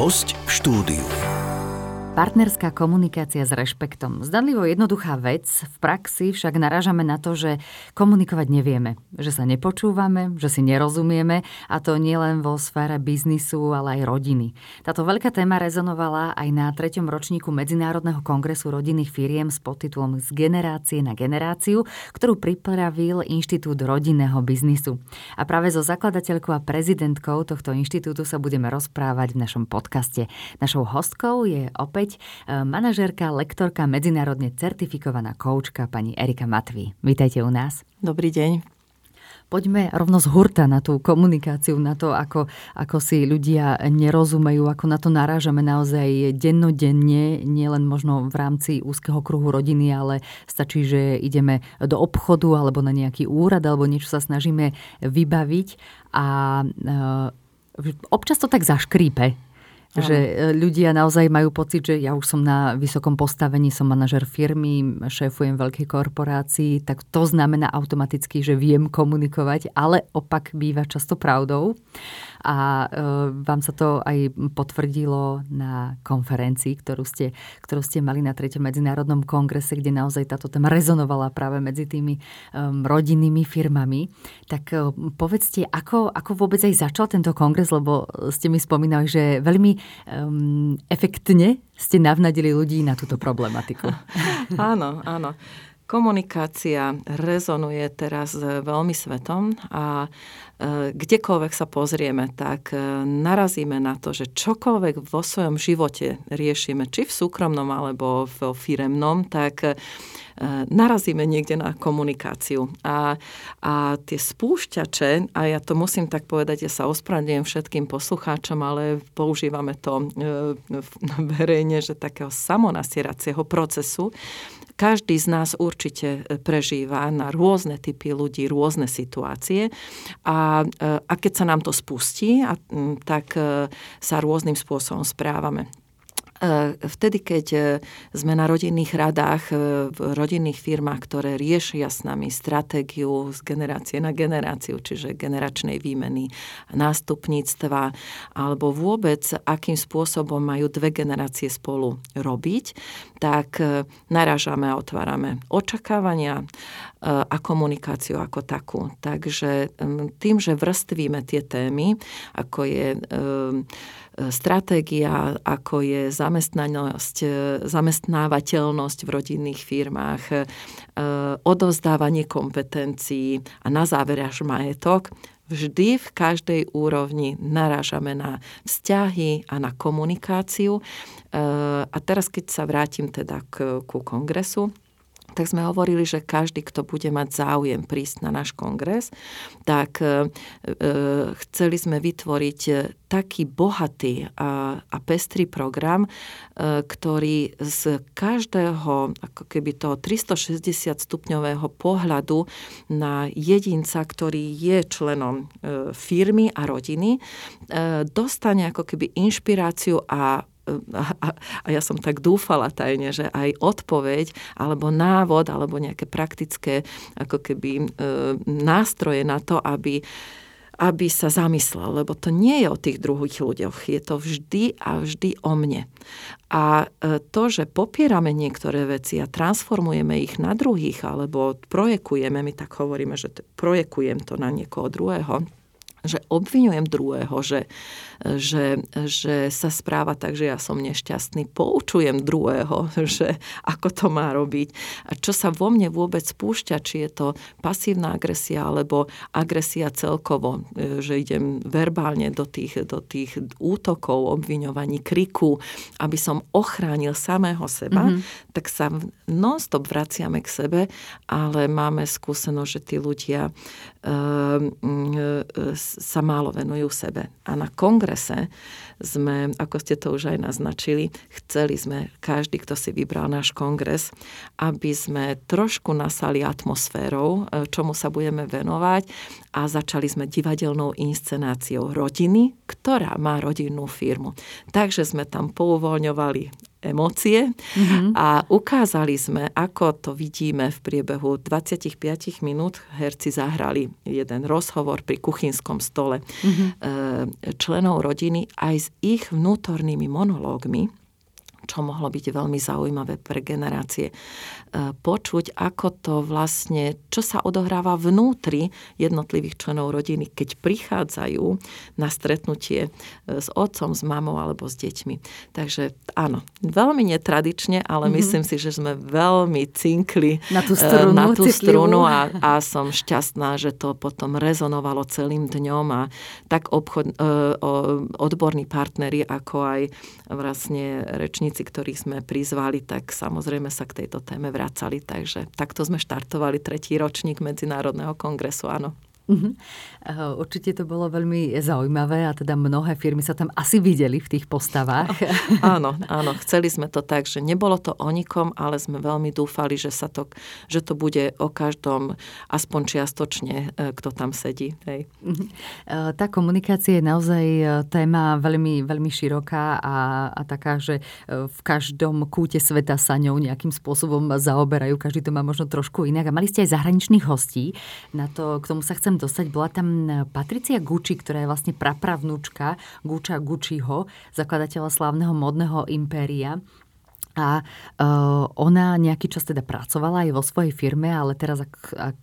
Host v štúdiu. Partnerská komunikácia s rešpektom. Zdanlivo jednoduchá vec, v praxi však narážame na to, že komunikovať nevieme, že sa nepočúvame, že si nerozumieme a to nielen vo sfére biznisu, ale aj rodiny. Táto veľká téma rezonovala aj na treťom ročníku Medzinárodného kongresu rodinných firiem s podtitulom Z generácie na generáciu, ktorú pripravil Inštitút rodinného biznisu. A práve so zakladateľkou a prezidentkou tohto inštitútu sa budeme rozprávať v našom podcaste. Našou hostkou je opäť opäť e, manažérka, lektorka, medzinárodne certifikovaná koučka pani Erika Matví. Vítajte u nás. Dobrý deň. Poďme rovno z hurta na tú komunikáciu, na to, ako, ako si ľudia nerozumejú, ako na to narážame naozaj dennodenne, nielen možno v rámci úzkeho kruhu rodiny, ale stačí, že ideme do obchodu alebo na nejaký úrad alebo niečo sa snažíme vybaviť a e, občas to tak zaškrípe že e, ľudia naozaj majú pocit, že ja už som na vysokom postavení, som manažer firmy, šéfujem veľkej korporácii, tak to znamená automaticky, že viem komunikovať, ale opak býva často pravdou a e, vám sa to aj potvrdilo na konferencii, ktorú ste, ktorú ste mali na 3. medzinárodnom kongrese, kde naozaj táto téma rezonovala práve medzi tými rodinnými firmami. Tak uh, povedzte, ako, ako vôbec aj začal tento kongres, lebo ste mi spomínali, že veľmi um, efektne ste navnadili ľudí na túto problematiku. áno, áno. Komunikácia rezonuje teraz veľmi svetom a e, kdekoľvek sa pozrieme, tak e, narazíme na to, že čokoľvek vo svojom živote riešime, či v súkromnom alebo v firemnom, tak e, narazíme niekde na komunikáciu. A, a tie spúšťače, a ja to musím tak povedať, ja sa ospravedlňujem všetkým poslucháčom, ale používame to verejne, že takého samonasieracieho procesu, každý z nás určite e, prežíva na rôzne typy ľudí, rôzne situácie a, e, a keď sa nám to spustí, a, tak e, sa rôznym spôsobom správame. E, vtedy, keď e, sme na rodinných radách, e, v rodinných firmách, ktoré riešia s nami stratégiu z generácie na generáciu, čiže generačnej výmeny, nástupníctva, alebo vôbec, akým spôsobom majú dve generácie spolu robiť, tak narážame a otvárame očakávania a komunikáciu ako takú. Takže tým, že vrstvíme tie témy, ako je stratégia, ako je zamestnanosť, zamestnávateľnosť v rodinných firmách, e, odovzdávanie kompetencií a na záver až majetok, vždy v každej úrovni narážame na vzťahy a na komunikáciu. E, a teraz, keď sa vrátim teda k, ku kongresu, tak sme hovorili, že každý, kto bude mať záujem prísť na náš kongres, tak e, e, chceli sme vytvoriť taký bohatý a, a pestrý program, e, ktorý z každého ako keby toho 360 stupňového pohľadu na jedinca, ktorý je členom e, firmy a rodiny, e, dostane ako keby inšpiráciu a a, a ja som tak dúfala tajne, že aj odpoveď alebo návod alebo nejaké praktické ako keby e, nástroje na to, aby aby sa zamyslel, lebo to nie je o tých druhých ľuďoch, je to vždy a vždy o mne. A e, to, že popierame niektoré veci a transformujeme ich na druhých, alebo projekujeme, my tak hovoríme, že projekujem to na niekoho druhého, že obvinujem druhého, že, že, že sa správa tak, že ja som nešťastný. Poučujem druhého, že ako to má robiť a čo sa vo mne vôbec spúšťa, či je to pasívna agresia alebo agresia celkovo, e, že idem verbálne do tých, do tých útokov, obviňovaní, kriku, aby som ochránil samého seba, mm-hmm. tak sa non-stop vraciame k sebe, ale máme skúsenosť, že tí ľudia Ehm, e, sa málo venujú sebe. A na kongrese sme, ako ste to už aj naznačili, chceli sme, každý, kto si vybral náš kongres, aby sme trošku nasali atmosférou, e, čomu sa budeme venovať a začali sme divadelnou inscenáciou rodiny, ktorá má rodinnú firmu. Takže sme tam pouvoľňovali emócie mm-hmm. a ukázali sme, ako to vidíme v priebehu 25 minút. Herci zahrali jeden rozhovor pri kuchynskom stole mm-hmm. členov rodiny aj s ich vnútornými monológmi čo mohlo byť veľmi zaujímavé pre generácie. E, počuť, ako to vlastne, čo sa odohráva vnútri jednotlivých členov rodiny, keď prichádzajú na stretnutie e, s otcom, s mamou alebo s deťmi. Takže áno, veľmi netradične, ale mm-hmm. myslím si, že sme veľmi cinkli na tú strunu, na tú strunu a, a som šťastná, že to potom rezonovalo celým dňom a tak obchod, e, odborní partneri, ako aj vlastne rečníci všetci, ktorých sme prizvali, tak samozrejme sa k tejto téme vracali. Takže takto sme štartovali tretí ročník Medzinárodného kongresu, áno. Uh-huh. Určite to bolo veľmi zaujímavé a teda mnohé firmy sa tam asi videli v tých postavách. Áno, áno, chceli sme to tak, že nebolo to o nikom, ale sme veľmi dúfali, že, sa to, že to bude o každom aspoň čiastočne, e, kto tam sedí. Hej. Uh-huh. Tá komunikácia je naozaj téma veľmi, veľmi široká a, a taká, že v každom kúte sveta sa ňou nejakým spôsobom zaoberajú. Každý to má možno trošku inak. A mali ste aj zahraničných hostí. Na to, k tomu sa chcem dostať. Bola tam e, Patricia Gucci, ktorá je vlastne prapravnúčka Guča Gucciho, zakladateľa slávneho modného impéria. A uh, ona nejaký čas teda pracovala aj vo svojej firme, ale teraz, ak, ak,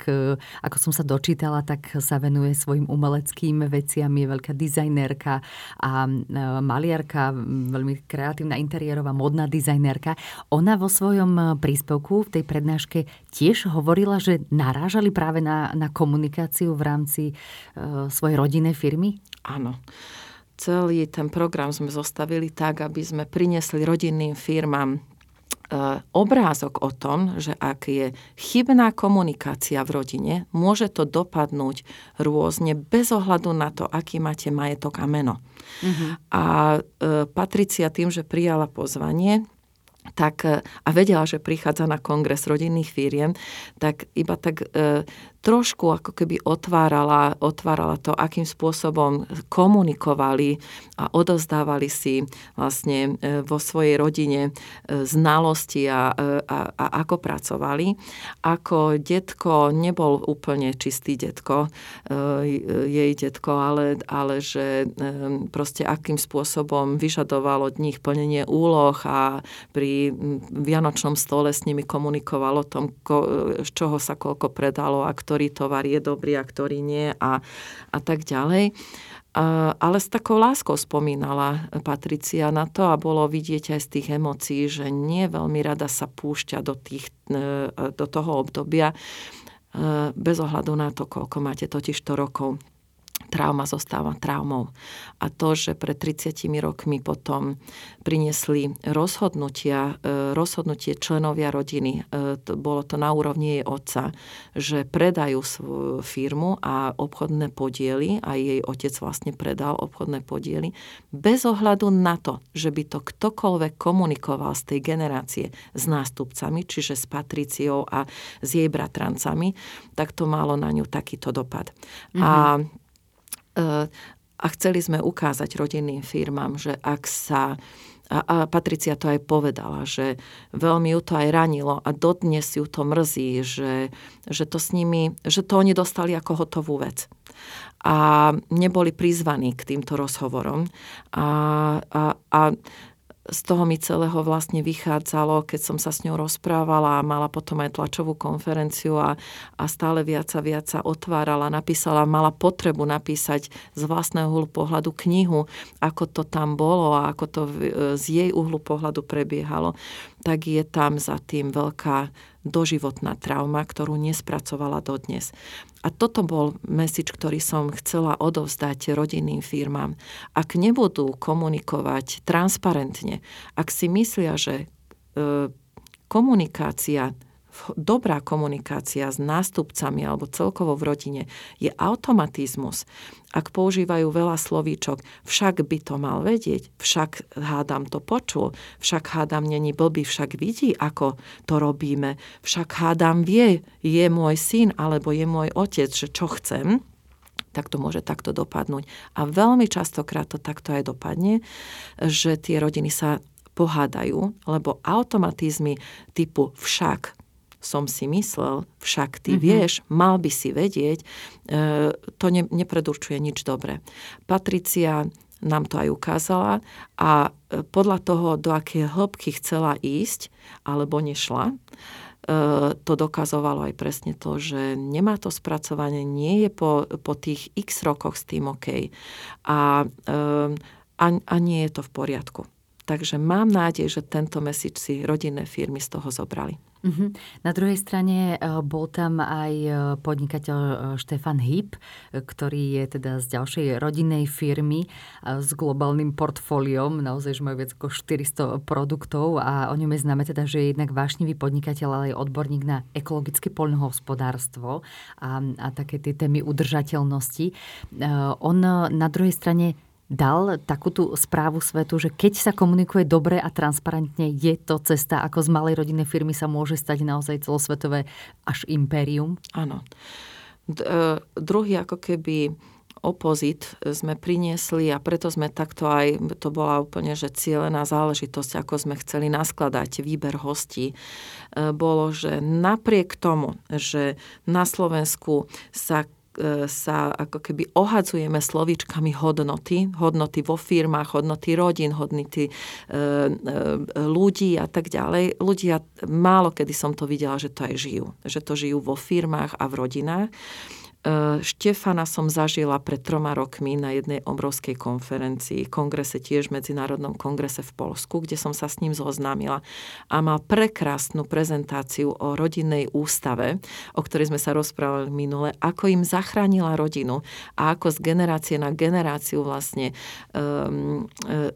ako som sa dočítala, tak sa venuje svojim umeleckým veciam, je veľká dizajnérka a uh, maliarka, veľmi kreatívna interiérová, modná dizajnérka. Ona vo svojom príspevku v tej prednáške tiež hovorila, že narážali práve na, na komunikáciu v rámci uh, svojej rodinnej firmy? Áno celý ten program sme zostavili tak, aby sme priniesli rodinným firmám e, obrázok o tom, že ak je chybná komunikácia v rodine, môže to dopadnúť rôzne bez ohľadu na to, aký máte majetok a meno. Uh-huh. A e, Patricia tým, že prijala pozvanie, tak, e, a vedela, že prichádza na kongres rodinných firiem, tak iba tak e, trošku ako keby otvárala, otvárala to, akým spôsobom komunikovali a odozdávali si vlastne e, vo svojej rodine e, znalosti a, e, a, a ako pracovali. Ako detko nebol úplne čistý detko, jej detko, ale, ale že proste akým spôsobom vyžadoval od nich plnenie úloh a pri vianočnom stole s nimi komunikoval o tom, z čoho sa koľko predalo a ktorý ktorý tovar je dobrý a ktorý nie a, a tak ďalej. Ale s takou láskou spomínala Patricia na to a bolo vidieť aj z tých emócií, že nie veľmi rada sa púšťa do, tých, e, do toho obdobia e, bez ohľadu na to, koľko máte totiž to rokov trauma zostáva traumou. A to, že pred 30 rokmi potom priniesli rozhodnutia, e, rozhodnutie členovia rodiny, e, bolo to na úrovni jej otca, že predajú svoju firmu a obchodné podiely, a jej otec vlastne predal obchodné podiely, bez ohľadu na to, že by to ktokoľvek komunikoval z tej generácie s nástupcami, čiže s Patriciou a s jej bratrancami, tak to malo na ňu takýto dopad. Mm-hmm. A a chceli sme ukázať rodinným firmám, že ak sa a, a Patricia to aj povedala, že veľmi ju to aj ranilo a dodnes ju to mrzí, že, že to s nimi, že to oni dostali ako hotovú vec. A neboli prizvaní k týmto rozhovorom. A, a, a z toho mi celého vlastne vychádzalo, keď som sa s ňou rozprávala a mala potom aj tlačovú konferenciu a, a stále viac a viac sa otvárala, napísala, mala potrebu napísať z vlastného uhlu pohľadu knihu, ako to tam bolo a ako to z jej uhlu pohľadu prebiehalo, tak je tam za tým veľká doživotná trauma, ktorú nespracovala dodnes. A toto bol message, ktorý som chcela odovzdať rodinným firmám. Ak nebudú komunikovať transparentne, ak si myslia, že e, komunikácia dobrá komunikácia s nástupcami alebo celkovo v rodine je automatizmus. Ak používajú veľa slovíčok, však by to mal vedieť, však hádam to počul, však hádam není blbý, však vidí, ako to robíme, však hádam vie, je môj syn alebo je môj otec, že čo chcem, tak to môže takto dopadnúť. A veľmi častokrát to takto aj dopadne, že tie rodiny sa pohádajú, lebo automatizmy typu však som si myslel, však ty mm-hmm. vieš, mal by si vedieť, e, to ne, nepredurčuje nič dobré. Patricia nám to aj ukázala a e, podľa toho, do aké hĺbky chcela ísť, alebo nešla, e, to dokazovalo aj presne to, že nemá to spracovanie, nie je po, po tých x rokoch s tým OK a, a, a nie je to v poriadku. Takže mám nádej, že tento mesič si rodinné firmy z toho zobrali. Uh-huh. Na druhej strane e, bol tam aj e, podnikateľ e, Štefan Hip, ktorý je teda z ďalšej rodinnej firmy s globálnym portfóliom, naozaj, že majú viac ako 400 produktov a o ňom je známe teda, že je jednak vášnivý podnikateľ, ale aj odborník na ekologické poľnohospodárstvo a, a také tie témy udržateľnosti. On na druhej strane dal takú tú správu svetu, že keď sa komunikuje dobre a transparentne, je to cesta, ako z malej rodinnej firmy sa môže stať naozaj celosvetové až impérium? Áno. D- e, druhý ako keby opozit sme priniesli a preto sme takto aj, to bola úplne že cieľená záležitosť, ako sme chceli naskladať výber hostí, e, bolo, že napriek tomu, že na Slovensku sa sa ako keby ohadzujeme slovíčkami hodnoty, hodnoty vo firmách, hodnoty rodín, hodnoty e, e, ľudí a tak ďalej. Ľudia, málo kedy som to videla, že to aj žijú. Že to žijú vo firmách a v rodinách. E, Štefana som zažila pred troma rokmi na jednej obrovskej konferencii, kongrese tiež Medzinárodnom kongrese v Polsku, kde som sa s ním zoznámila a mal prekrásnu prezentáciu o rodinnej ústave, o ktorej sme sa rozprávali minule, ako im zachránila rodinu a ako z generácie na generáciu vlastne um,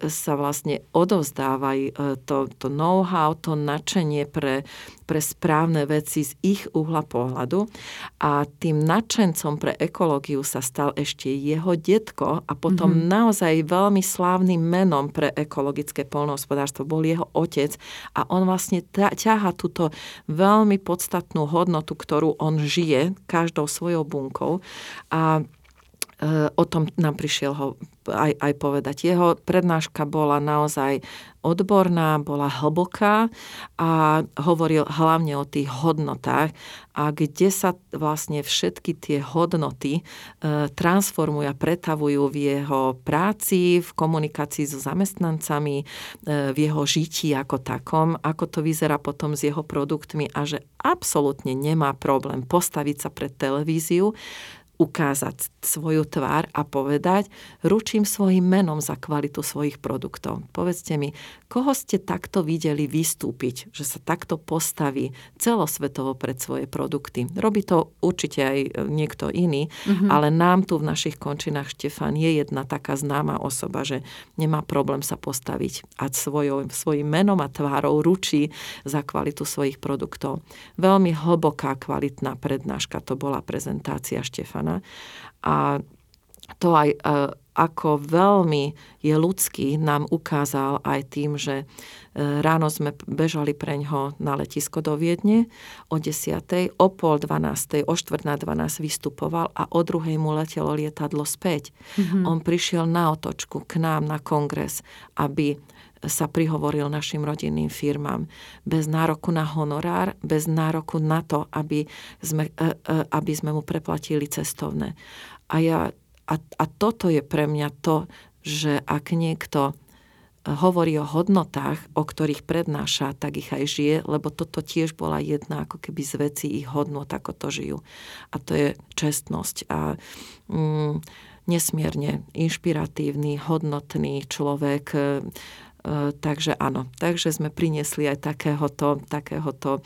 sa vlastne odovzdávajú to, to know-how, to nadšenie pre pre správne veci z ich uhla pohľadu. A tým nadšencom pre ekológiu sa stal ešte jeho detko a potom mm-hmm. naozaj veľmi slávnym menom pre ekologické polnohospodárstvo bol jeho otec a on vlastne ťaha túto veľmi podstatnú hodnotu, ktorú on žije každou svojou bunkou a o tom nám prišiel ho aj, aj povedať. Jeho prednáška bola naozaj odborná, bola hlboká a hovoril hlavne o tých hodnotách a kde sa vlastne všetky tie hodnoty e, transformujú a pretavujú v jeho práci, v komunikácii so zamestnancami, e, v jeho žití ako takom, ako to vyzerá potom s jeho produktmi a že absolútne nemá problém postaviť sa pred televíziu, ukázať svoju tvár a povedať, ručím svojim menom za kvalitu svojich produktov. Povedzte mi, koho ste takto videli vystúpiť, že sa takto postaví celosvetovo pred svoje produkty. Robí to určite aj niekto iný, mm-hmm. ale nám tu v našich končinách Štefan je jedna taká známa osoba, že nemá problém sa postaviť a svojou, svojim menom a tvárou ručí za kvalitu svojich produktov. Veľmi hlboká, kvalitná prednáška to bola prezentácia Štefana Pána. A to aj e, ako veľmi je ľudský, nám ukázal aj tým, že e, ráno sme bežali pre ňo na letisko do Viedne o 10. o pol 12. o štvrt na 12 vystupoval a o druhej mu letelo lietadlo späť. Mm-hmm. On prišiel na otočku k nám na kongres, aby sa prihovoril našim rodinným firmám bez nároku na honorár, bez nároku na to, aby sme, e, e, aby sme mu preplatili cestovné. A, ja, a, a toto je pre mňa to, že ak niekto hovorí o hodnotách, o ktorých prednáša, tak ich aj žije, lebo toto tiež bola jedna ako keby z vecí ich hodnot, ako to žijú. A to je čestnosť. A mm, nesmierne inšpiratívny, hodnotný človek, E, takže áno, takže sme priniesli aj takéhoto, takéhoto e,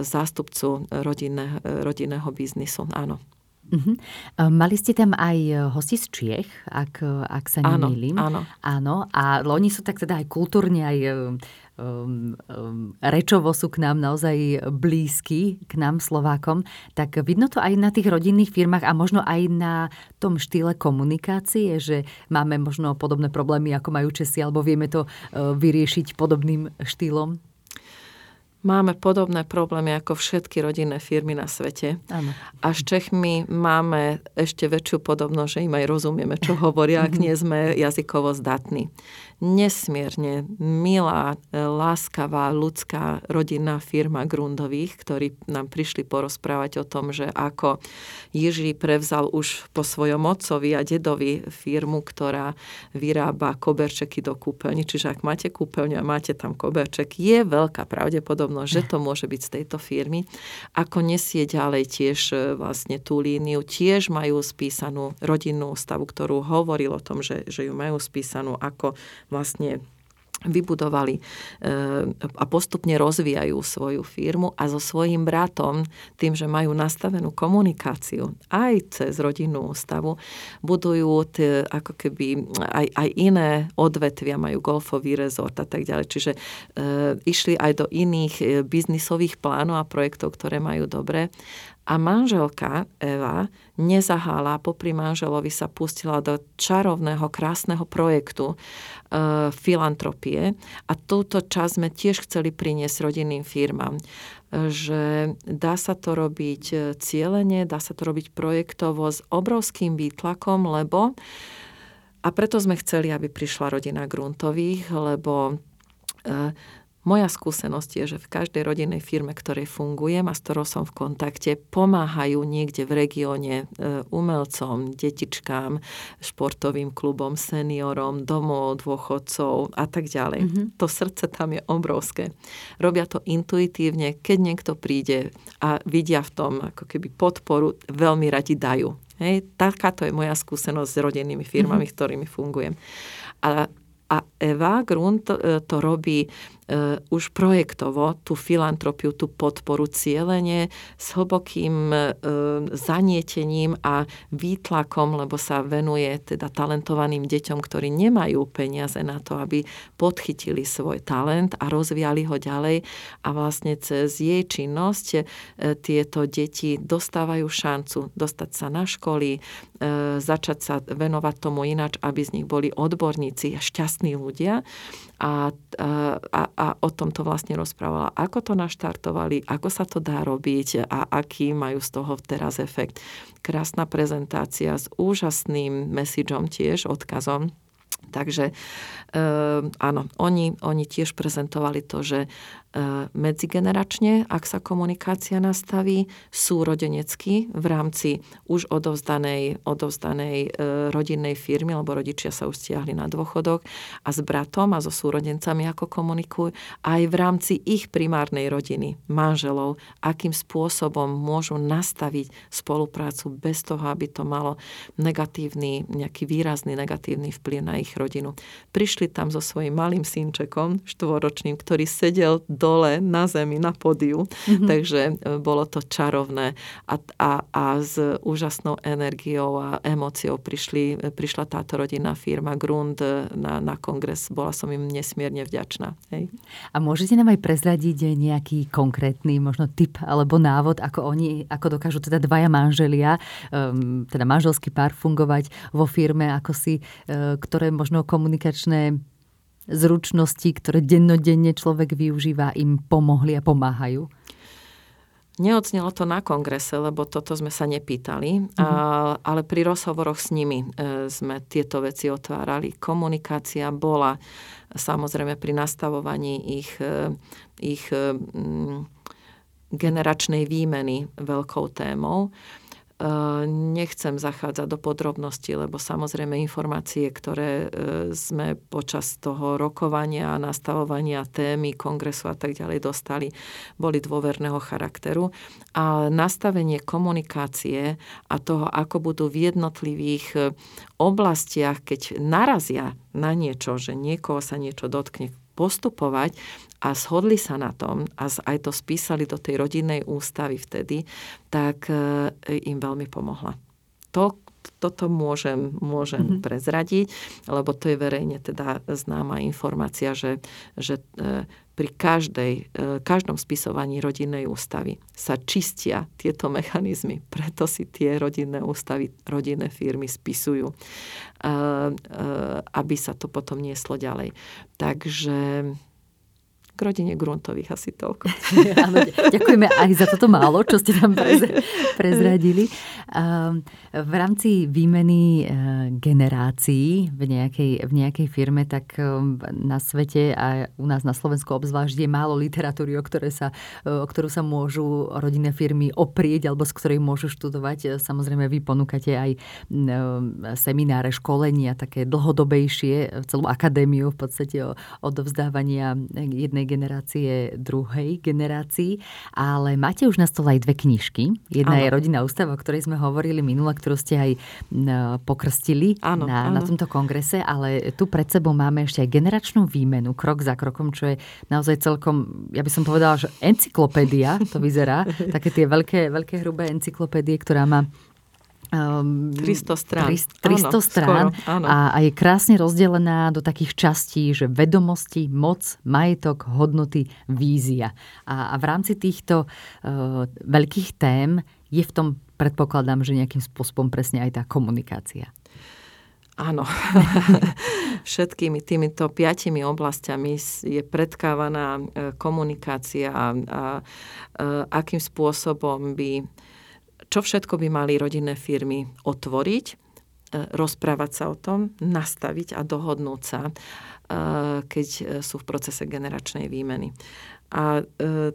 zástupcu rodinné, rodinného biznisu, áno. Uh-huh. Mali ste tam aj hosti z Čiech, ak, ak sa nemýlim. Áno, áno. A oni sú tak teda aj kultúrne, aj um, um, rečovo sú k nám naozaj blízky, k nám Slovákom, tak vidno to aj na tých rodinných firmách a možno aj na tom štýle komunikácie, že máme možno podobné problémy, ako majú Česi, alebo vieme to uh, vyriešiť podobným štýlom? máme podobné problémy ako všetky rodinné firmy na svete. Áno. A s Čechmi máme ešte väčšiu podobnosť, že im aj rozumieme, čo hovoria, ak nie sme jazykovo zdatní nesmierne milá, láskavá, ľudská rodinná firma Grundových, ktorí nám prišli porozprávať o tom, že ako Jiří prevzal už po svojom otcovi a dedovi firmu, ktorá vyrába koberčeky do kúpeľní. Čiže ak máte kúpeľňu a máte tam koberček, je veľká pravdepodobnosť, že to môže byť z tejto firmy. Ako nesie ďalej tiež e, vlastne tú líniu, tiež majú spísanú rodinnú stavu, ktorú hovoril o tom, že, že ju majú spísanú ako vlastne vybudovali e, a postupne rozvíjajú svoju firmu a so svojím bratom, tým, že majú nastavenú komunikáciu aj cez rodinnú ústavu, budujú tie, ako keby aj, aj iné odvetvia, majú golfový rezort a tak ďalej. Čiže e, išli aj do iných e, biznisových plánov a projektov, ktoré majú dobre a manželka Eva nezahála, popri manželovi sa pustila do čarovného, krásneho projektu e, filantropie. A túto časť sme tiež chceli priniesť rodinným firmám že dá sa to robiť e, cieľene, dá sa to robiť projektovo s obrovským výtlakom, lebo a preto sme chceli, aby prišla rodina Gruntových, lebo e, moja skúsenosť je, že v každej rodinnej firme, ktorej fungujem a s ktorou som v kontakte, pomáhajú niekde v regióne e, umelcom, detičkám, športovým klubom, seniorom, domov dôchodcov a tak ďalej. Mm-hmm. To srdce tam je obrovské. Robia to intuitívne, keď niekto príde a vidia v tom ako keby podporu, veľmi radi dajú. Hej, takáto je moja skúsenosť s rodinnými firmami, mm-hmm. ktorými fungujem. A a Eva Grund e, to robí už projektovo tú filantropiu, tú podporu cieľenie s hlbokým e, zanietením a výtlakom, lebo sa venuje teda talentovaným deťom, ktorí nemajú peniaze na to, aby podchytili svoj talent a rozvíjali ho ďalej. A vlastne cez jej činnosť e, tieto deti dostávajú šancu dostať sa na školy, začať sa venovať tomu ináč, aby z nich boli odborníci a šťastní ľudia. A, a o tom to vlastne rozprávala, ako to naštartovali, ako sa to dá robiť? A aký majú z toho teraz efekt. Krásna prezentácia s úžasným messageom tiež, odkazom. Takže e, áno, oni, oni tiež prezentovali to, že medzigeneračne, ak sa komunikácia nastaví, sú rodenecky v rámci už odovzdanej, odovzdanej e, rodinnej firmy, lebo rodičia sa už stiahli na dôchodok a s bratom a so súrodencami ako komunikujú, aj v rámci ich primárnej rodiny, manželov, akým spôsobom môžu nastaviť spoluprácu bez toho, aby to malo negatívny, nejaký výrazný negatívny vplyv na ich rodinu. Prišli tam so svojím malým synčekom, štvoročným, ktorý sedel dole na zemi, na podiu. Mm-hmm. Takže e, bolo to čarovné a, a, a s úžasnou energiou a emóciou prišli, prišla táto rodinná firma Grund na, na kongres. Bola som im nesmierne vďačná. Hej. A môžete nám aj prezradiť nejaký konkrétny možno tip alebo návod, ako oni, ako dokážu teda dvaja manželia, um, teda manželský pár fungovať vo firme, ako si, uh, ktoré možno komunikačné zručnosti, ktoré dennodenne človek využíva, im pomohli a pomáhajú? Neocnelo to na kongrese, lebo toto sme sa nepýtali, mm-hmm. a, ale pri rozhovoroch s nimi e, sme tieto veci otvárali. Komunikácia bola samozrejme pri nastavovaní ich, e, ich e, generačnej výmeny veľkou témou. Nechcem zachádzať do podrobností, lebo samozrejme informácie, ktoré e, sme počas toho rokovania a nastavovania témy, kongresu a tak ďalej dostali, boli dôverného charakteru. A nastavenie komunikácie a toho, ako budú v jednotlivých e, oblastiach, keď narazia na niečo, že niekoho sa niečo dotkne, postupovať a shodli sa na tom a aj to spísali do tej rodinnej ústavy vtedy, tak e, im veľmi pomohla. To, toto môžem, môžem mm-hmm. prezradiť, lebo to je verejne teda známa informácia, že, že e, pri každej, e, každom spisovaní rodinnej ústavy sa čistia tieto mechanizmy. Preto si tie rodinné ústavy, rodinné firmy spisujú, aby sa to potom nieslo ďalej. Takže k rodine Gruntových asi toľko. ďakujeme aj za toto málo, čo ste tam prezradili. V rámci výmeny e, generácií v nejakej, v nejakej firme, tak e, na svete a u nás na Slovensku obzvlášť je málo literatúry, o, ktoré sa, e, o ktorú sa môžu rodinné firmy oprieť alebo z ktorej môžu študovať. Samozrejme, vy ponúkate aj semináre, školenia, také dlhodobejšie, celú akadémiu v podstate odovzdávania jednej generácie druhej generácii. Ale máte už na stole aj dve knižky. Jedna ano. je Rodinná ústava, o ktorej sme hovorili minule, ktorú ste aj pokrstili ano, na, ano. na tomto kongrese, ale tu pred sebou máme ešte aj generačnú výmenu, krok za krokom, čo je naozaj celkom, ja by som povedala, že encyklopédia to vyzerá, také tie veľké, veľké hrubé encyklopédie, ktorá má Um, 300 strán. 300, 300 áno, strán skoro, áno. A, a je krásne rozdelená do takých častí, že vedomosti, moc, majetok, hodnoty, vízia. A, a v rámci týchto uh, veľkých tém je v tom, predpokladám, že nejakým spôsobom presne aj tá komunikácia. Áno. Všetkými týmito piatimi oblastiami je predkávaná e, komunikácia a, a, a e, akým spôsobom by čo všetko by mali rodinné firmy otvoriť, e, rozprávať sa o tom, nastaviť a dohodnúť sa, e, keď e, sú v procese generačnej výmeny. A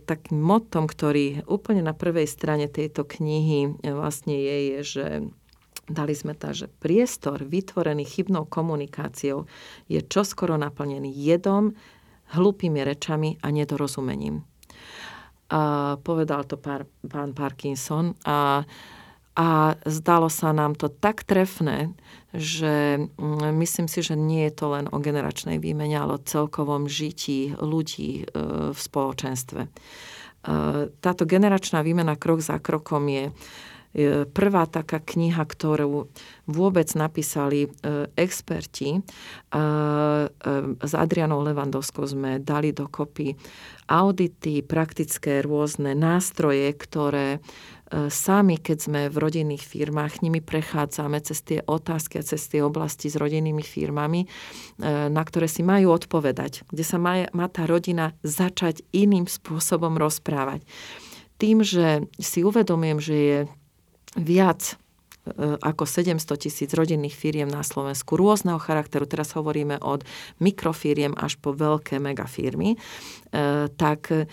takým motom, ktorý úplne na prvej strane tejto knihy vlastne je, je, že dali sme tá, že priestor vytvorený chybnou komunikáciou je čoskoro naplnený jedom, hlupými rečami a nedorozumením. A povedal to pár, pán Parkinson a, a zdalo sa nám to tak trefné, že mm, myslím si, že nie je to len o generačnej výmene, ale o celkovom žití ľudí e, v spoločenstve. E, táto generačná výmena krok za krokom je prvá taká kniha, ktorú vôbec napísali e, experti. E, e, s Adrianou Levandovskou sme dali dokopy audity, praktické rôzne nástroje, ktoré sami, keď sme v rodinných firmách, nimi prechádzame cez tie otázky a cez tie oblasti s rodinnými firmami, na ktoré si majú odpovedať, kde sa má, má tá rodina začať iným spôsobom rozprávať. Tým, že si uvedomujem, že je viac e, ako 700 tisíc rodinných firiem na Slovensku rôzneho charakteru, teraz hovoríme od mikrofíriem až po veľké megafírmy, e, tak e,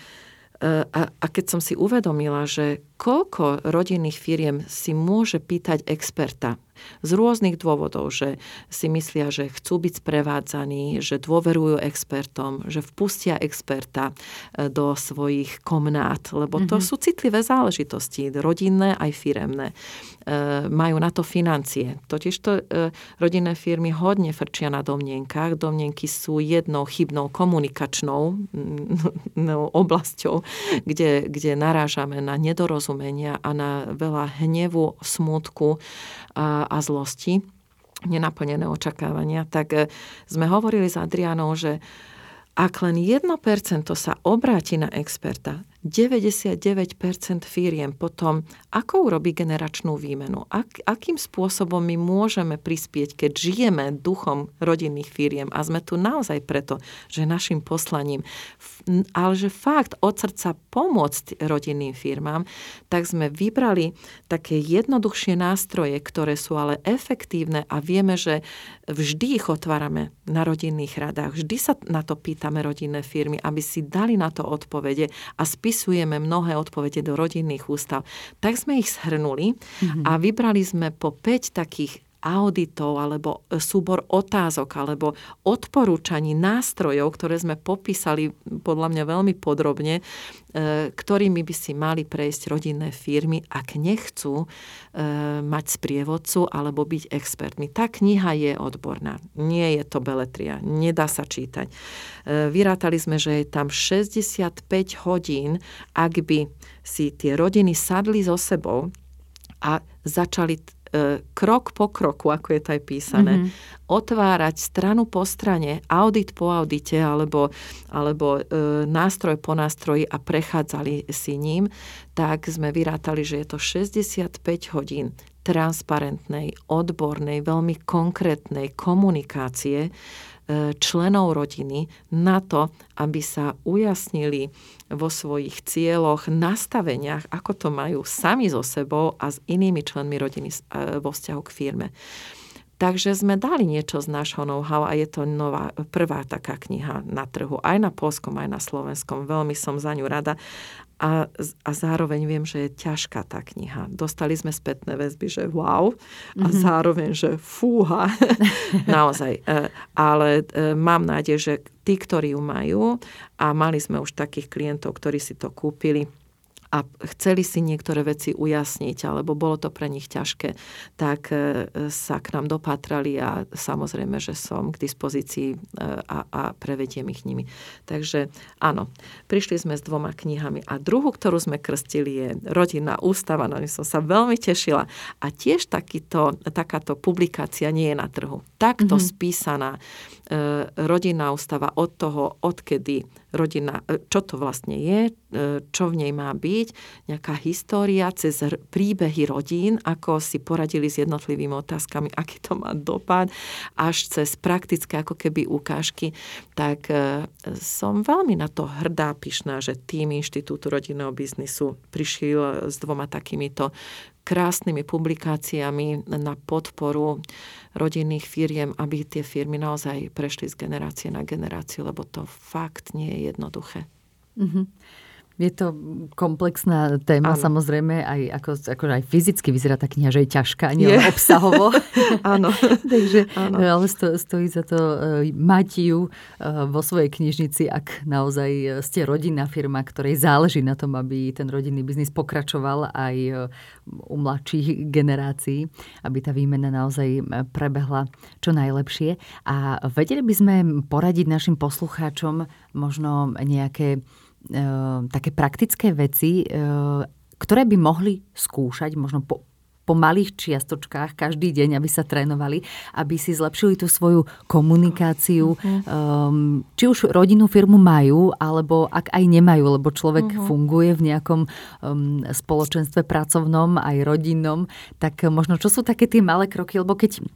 a keď som si uvedomila, že koľko rodinných firiem si môže pýtať experta z rôznych dôvodov, že si myslia, že chcú byť sprevádzaní, že dôverujú expertom, že vpustia experta e, do svojich komnát, lebo to mm-hmm. sú citlivé záležitosti, rodinné aj firemné. E, majú na to financie. Totiž to e, rodinné firmy hodne frčia na domnienkach. Domnienky sú jednou chybnou komunikačnou no, oblasťou, kde, kde narážame na nedorozumenia a na veľa hnevu, smutku a, a zlosti, nenaplnené očakávania, tak e, sme hovorili s Adrianou, že ak len 1% sa obráti na experta, 99% firiem potom, ako urobí generačnú výmenu? Ak, akým spôsobom my môžeme prispieť, keď žijeme duchom rodinných firiem a sme tu naozaj preto, že našim poslaním, ale že fakt od srdca pomôcť rodinným firmám, tak sme vybrali také jednoduchšie nástroje, ktoré sú ale efektívne a vieme, že vždy ich otvárame na rodinných radách, vždy sa na to pýtame rodinné firmy, aby si dali na to odpovede a spísali vpisujeme mnohé odpovede do rodinných ústav, tak sme ich shrnuli mm-hmm. a vybrali sme po 5 takých auditov alebo e, súbor otázok alebo odporúčaní nástrojov, ktoré sme popísali podľa mňa veľmi podrobne, e, ktorými by si mali prejsť rodinné firmy, ak nechcú e, mať sprievodcu alebo byť expertmi. Tá kniha je odborná. Nie je to beletria. Nedá sa čítať. Vyrátali sme, že je tam 65 hodín, ak by si tie rodiny sadli so sebou a začali krok po kroku, ako je to aj písané, mm-hmm. otvárať stranu po strane, audit po audite alebo, alebo e, nástroj po nástroji a prechádzali si ním, tak sme vyrátali, že je to 65 hodín transparentnej, odbornej, veľmi konkrétnej komunikácie, členov rodiny na to, aby sa ujasnili vo svojich cieľoch, nastaveniach, ako to majú sami so sebou a s inými členmi rodiny vo vzťahu k firme. Takže sme dali niečo z nášho know-how a je to nová, prvá taká kniha na trhu, aj na polskom, aj na slovenskom. Veľmi som za ňu rada a, a zároveň viem, že je ťažká tá kniha. Dostali sme spätné väzby, že wow, a mm-hmm. zároveň, že fúha. Naozaj. E, ale e, mám nádej, že tí, ktorí ju majú, a mali sme už takých klientov, ktorí si to kúpili, a chceli si niektoré veci ujasniť, alebo bolo to pre nich ťažké, tak e, sa k nám dopatrali a samozrejme, že som k dispozícii e, a, a prevediem ich nimi. Takže áno, prišli sme s dvoma knihami a druhú, ktorú sme krstili je Rodinná ústava, na som sa veľmi tešila. A tiež takýto, takáto publikácia nie je na trhu. Takto mm-hmm. spísaná rodinná ústava od toho, odkedy rodina, e, čo to vlastne je, e, čo v nej má byť, nejaká história cez príbehy rodín, ako si poradili s jednotlivými otázkami, aký to má dopad, až cez praktické ako keby ukážky, tak e, som veľmi na to hrdá, pyšná, že tým Inštitútu rodinného biznisu prišiel s dvoma takýmito krásnymi publikáciami na podporu rodinných firiem, aby tie firmy naozaj prešli z generácie na generáciu, lebo to fakt nie je jednoduché. Mm-hmm. Je to komplexná téma, ano. samozrejme, aj, ako, ako aj fyzicky vyzerá tá kniha, že je ťažká, nie je. obsahovo. Áno. Takže, ano. ale sto, stojí za to uh, mať ju uh, vo svojej knižnici, ak naozaj ste rodinná firma, ktorej záleží na tom, aby ten rodinný biznis pokračoval aj u mladších generácií, aby tá výmena naozaj prebehla čo najlepšie. A vedeli by sme poradiť našim poslucháčom možno nejaké také praktické veci, ehm, ktoré by mohli skúšať možno po, po malých čiastočkách každý deň, aby sa trénovali, aby si zlepšili tú svoju komunikáciu. Uh-huh. Um, či už rodinnú firmu majú, alebo ak aj nemajú, lebo človek uh-huh. funguje v nejakom um, spoločenstve pracovnom, aj rodinnom, tak možno čo sú také tie malé kroky, lebo keď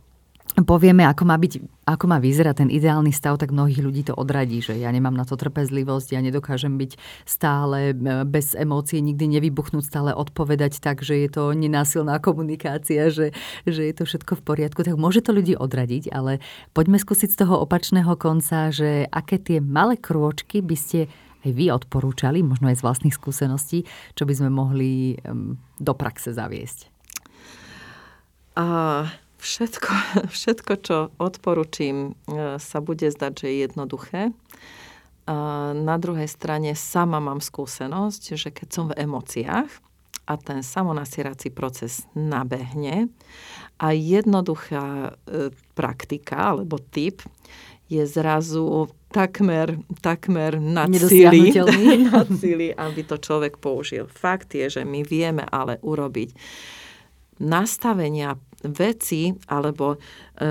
povieme, ako má, byť, ako má vyzerať ten ideálny stav, tak mnohých ľudí to odradí, že ja nemám na to trpezlivosť, ja nedokážem byť stále e, bez emócií, nikdy nevybuchnúť, stále odpovedať tak, že je to nenásilná komunikácia, že, že je to všetko v poriadku, tak môže to ľudí odradiť, ale poďme skúsiť z toho opačného konca, že aké tie malé krôčky by ste aj vy odporúčali, možno aj z vlastných skúseností, čo by sme mohli do praxe zaviesť. Uh Všetko, všetko, čo odporučím, e, sa bude zdať, že je jednoduché. A na druhej strane sama mám skúsenosť, že keď som v emóciách a ten samonasierací proces nabehne a jednoduchá e, praktika alebo typ je zrazu takmer, takmer na cíli, na cíli, aby to človek použil. Fakt je, že my vieme ale urobiť nastavenia veci alebo e,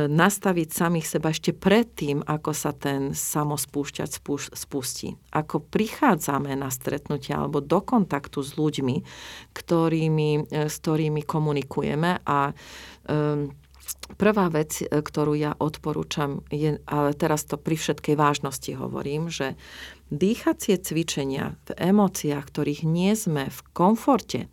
nastaviť samých seba ešte predtým, ako sa ten samospúšťač spustí. Ako prichádzame na stretnutia alebo do kontaktu s ľuďmi, ktorými, e, s ktorými komunikujeme a e, Prvá vec, ktorú ja odporúčam, je, ale teraz to pri všetkej vážnosti hovorím, že dýchacie cvičenia v emóciách, ktorých nie sme v komforte,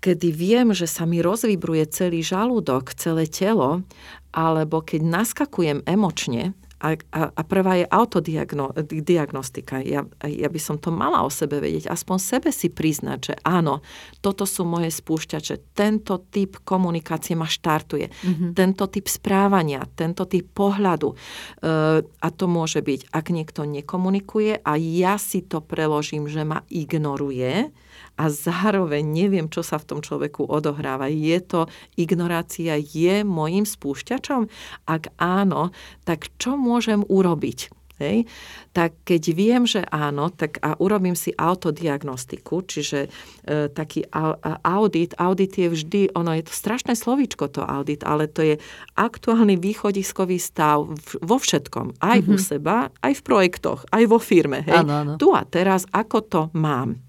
kedy viem, že sa mi rozvibruje celý žalúdok, celé telo, alebo keď naskakujem emočne, a, a, a prvá je autodiagnostika. Ja, ja by som to mala o sebe vedieť, aspoň sebe si priznať, že áno, toto sú moje spúšťače, tento typ komunikácie ma štartuje, mm-hmm. tento typ správania, tento typ pohľadu. E, a to môže byť, ak niekto nekomunikuje a ja si to preložím, že ma ignoruje, a zároveň neviem, čo sa v tom človeku odohráva. Je to ignorácia, je môjim spúšťačom? Ak áno, tak čo môžem urobiť? Hej. Tak keď viem, že áno, tak a urobím si autodiagnostiku, čiže e, taký audit, audit je vždy, ono je to strašné slovíčko to audit, ale to je aktuálny východiskový stav v, vo všetkom, aj mm-hmm. u seba, aj v projektoch, aj vo firme. Hej. Ano, ano. Tu a teraz, ako to mám.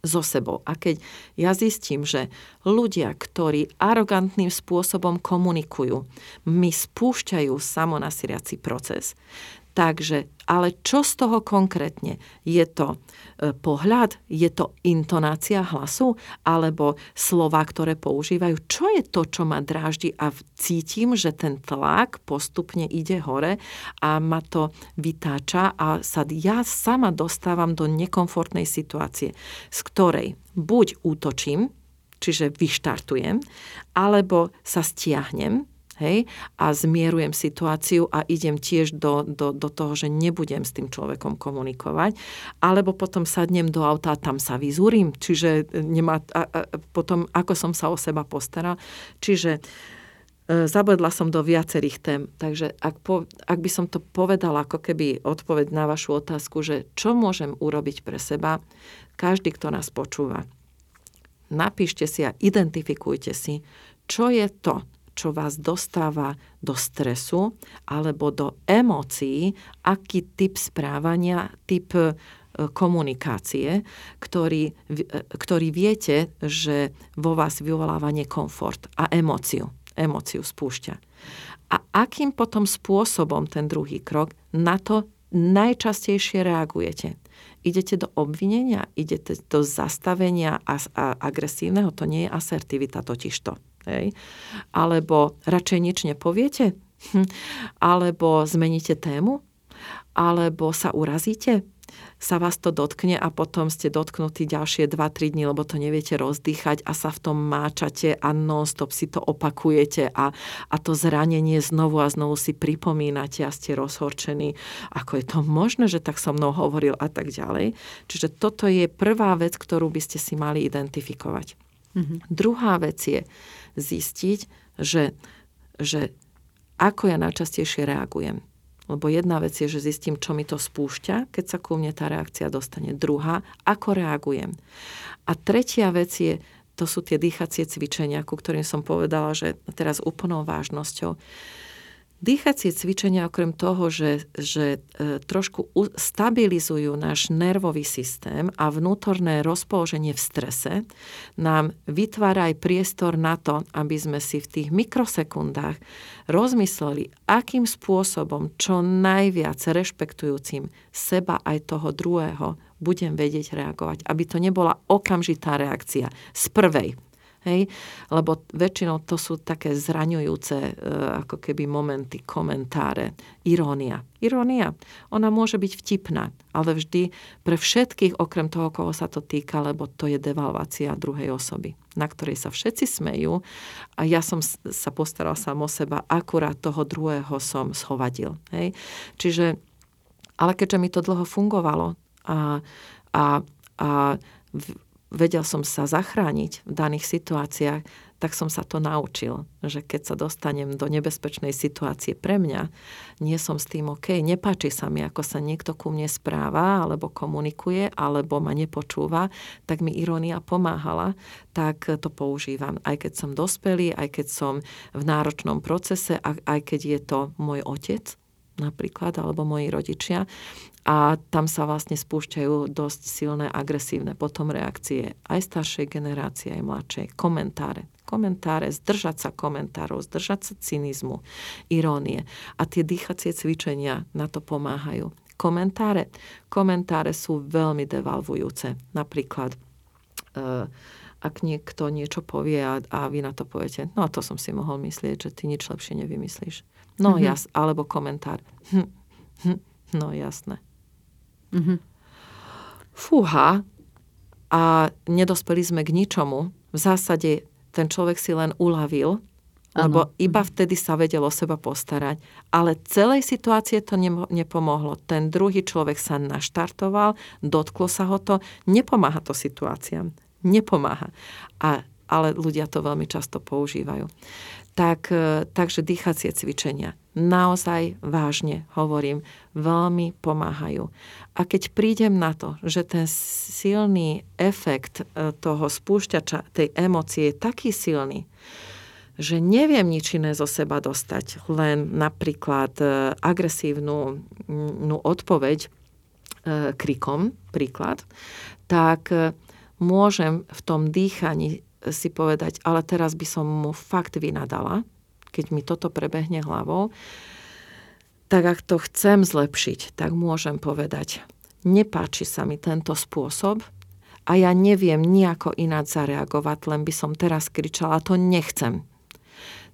So sebou. A keď ja zistím, že ľudia, ktorí arogantným spôsobom komunikujú, mi spúšťajú samonasiriaci proces, Takže, ale čo z toho konkrétne? Je to e, pohľad? Je to intonácia hlasu? Alebo slova, ktoré používajú? Čo je to, čo ma dráždi a cítim, že ten tlak postupne ide hore a ma to vytáča a sa ja sama dostávam do nekomfortnej situácie, z ktorej buď útočím, čiže vyštartujem, alebo sa stiahnem, hej, a zmierujem situáciu a idem tiež do, do, do toho, že nebudem s tým človekom komunikovať, alebo potom sadnem do auta a tam sa vyzúrim, čiže nemá, a, a, potom ako som sa o seba postaral. Čiže e, zabudla som do viacerých tém. Takže ak, po, ak by som to povedala ako keby odpoveď na vašu otázku, že čo môžem urobiť pre seba, každý, kto nás počúva, napíšte si a identifikujte si, čo je to, čo vás dostáva do stresu alebo do emócií, aký typ správania, typ e, komunikácie, ktorý, e, ktorý viete, že vo vás vyvoláva nekomfort a emóciu. Emóciu spúšťa. A akým potom spôsobom ten druhý krok na to najčastejšie reagujete? Idete do obvinenia, idete do zastavenia a, a agresívneho, to nie je asertivita totižto. Hej. Alebo radšej nič nepoviete? Hm. Alebo zmeníte tému? Alebo sa urazíte? sa vás to dotkne a potom ste dotknutí ďalšie 2-3 dní, lebo to neviete rozdýchať a sa v tom máčate a non-stop si to opakujete a, a to zranenie znovu a znovu si pripomínate a ste rozhorčení. Ako je to možné, že tak so mnou hovoril a tak ďalej. Čiže toto je prvá vec, ktorú by ste si mali identifikovať. Mm-hmm. Druhá vec je, zistiť, že, že ako ja najčastejšie reagujem. Lebo jedna vec je, že zistím, čo mi to spúšťa, keď sa ku mne tá reakcia dostane. Druhá, ako reagujem. A tretia vec je, to sú tie dýchacie cvičenia, ku ktorým som povedala, že teraz úplnou vážnosťou Dýchacie cvičenia okrem toho, že, že e, trošku stabilizujú náš nervový systém a vnútorné rozpoloženie v strese, nám vytvára aj priestor na to, aby sme si v tých mikrosekundách rozmysleli, akým spôsobom čo najviac rešpektujúcim seba aj toho druhého budem vedieť reagovať. Aby to nebola okamžitá reakcia z prvej Hej? Lebo väčšinou to sú také zraňujúce e, ako keby momenty, komentáre, irónia. Irónia, ona môže byť vtipná, ale vždy pre všetkých, okrem toho, koho sa to týka, lebo to je devalvácia druhej osoby, na ktorej sa všetci smejú a ja som sa postaral sám o seba, akurát toho druhého som schovadil. Hej? Čiže, ale keďže mi to dlho fungovalo a, a, a v, vedel som sa zachrániť v daných situáciách, tak som sa to naučil, že keď sa dostanem do nebezpečnej situácie pre mňa, nie som s tým OK, nepáči sa mi, ako sa niekto ku mne správa, alebo komunikuje, alebo ma nepočúva, tak mi irónia pomáhala, tak to používam. Aj keď som dospelý, aj keď som v náročnom procese, aj keď je to môj otec, napríklad, alebo moji rodičia, a tam sa vlastne spúšťajú dosť silné agresívne potom reakcie aj staršej generácie, aj mladšej. Komentáre. Komentáre, zdržať sa komentárov, zdržať sa cynizmu, irónie. A tie dýchacie cvičenia na to pomáhajú. Komentáre. Komentáre sú veľmi devalvujúce. Napríklad, uh, ak niekto niečo povie a, a vy na to poviete, no to som si mohol myslieť, že ty nič lepšie nevymyslíš. No mm-hmm. jas, alebo komentár. Hm, hm, no jasné. Mm-hmm. Fúha a nedospeli sme k ničomu. V zásade ten človek si len uľavil, lebo iba vtedy sa vedel o seba postarať. Ale celej situácie to nepomohlo. Ten druhý človek sa naštartoval, dotklo sa ho to, nepomáha to situáciám. Nepomáha. A, ale ľudia to veľmi často používajú tak, e, takže dýchacie cvičenia naozaj vážne hovorím, veľmi pomáhajú. A keď prídem na to, že ten silný efekt e, toho spúšťača, tej emócie je taký silný, že neviem nič iné zo seba dostať, len napríklad e, agresívnu no, odpoveď krikom, príklad, tak môžem v tom dýchaní si povedať, ale teraz by som mu fakt vynadala, keď mi toto prebehne hlavou, tak ak to chcem zlepšiť, tak môžem povedať, nepáči sa mi tento spôsob a ja neviem nejako ináč zareagovať, len by som teraz kričala, to nechcem.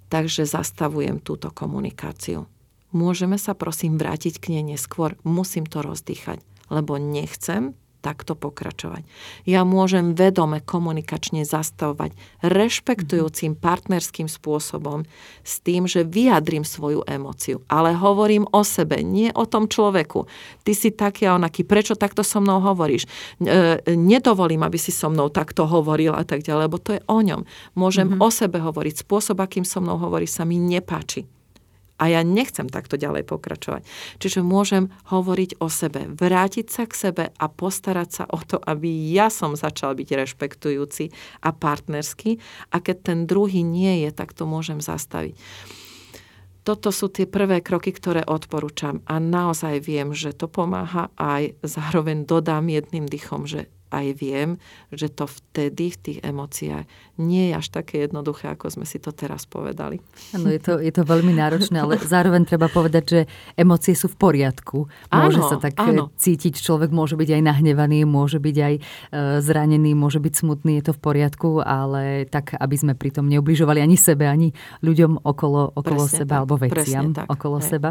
Takže zastavujem túto komunikáciu. Môžeme sa prosím vrátiť k nej neskôr, musím to rozdýchať, lebo nechcem takto pokračovať. Ja môžem vedome komunikačne zastavovať rešpektujúcim partnerským spôsobom s tým, že vyjadrím svoju emociu, ale hovorím o sebe, nie o tom človeku. Ty si taký a onaký, prečo takto so mnou hovoríš? E, nedovolím, aby si so mnou takto hovoril a tak ďalej, lebo to je o ňom. Môžem mm-hmm. o sebe hovoriť. Spôsob, akým so mnou hovorí, sa mi nepáči a ja nechcem takto ďalej pokračovať. Čiže môžem hovoriť o sebe, vrátiť sa k sebe a postarať sa o to, aby ja som začal byť rešpektujúci a partnerský a keď ten druhý nie je, tak to môžem zastaviť. Toto sú tie prvé kroky, ktoré odporúčam a naozaj viem, že to pomáha aj zároveň dodám jedným dychom, že aj viem, že to vtedy v tých emóciách nie je až také jednoduché, ako sme si to teraz povedali. Áno, je to, je to veľmi náročné, ale zároveň treba povedať, že emócie sú v poriadku. Môže áno, sa tak áno. cítiť, človek môže byť aj nahnevaný, môže byť aj eh, zranený, môže byť smutný, je to v poriadku, ale tak, aby sme pritom neubližovali ani sebe, ani ľuďom okolo, okolo seba, tak, alebo veciam okolo hej. seba.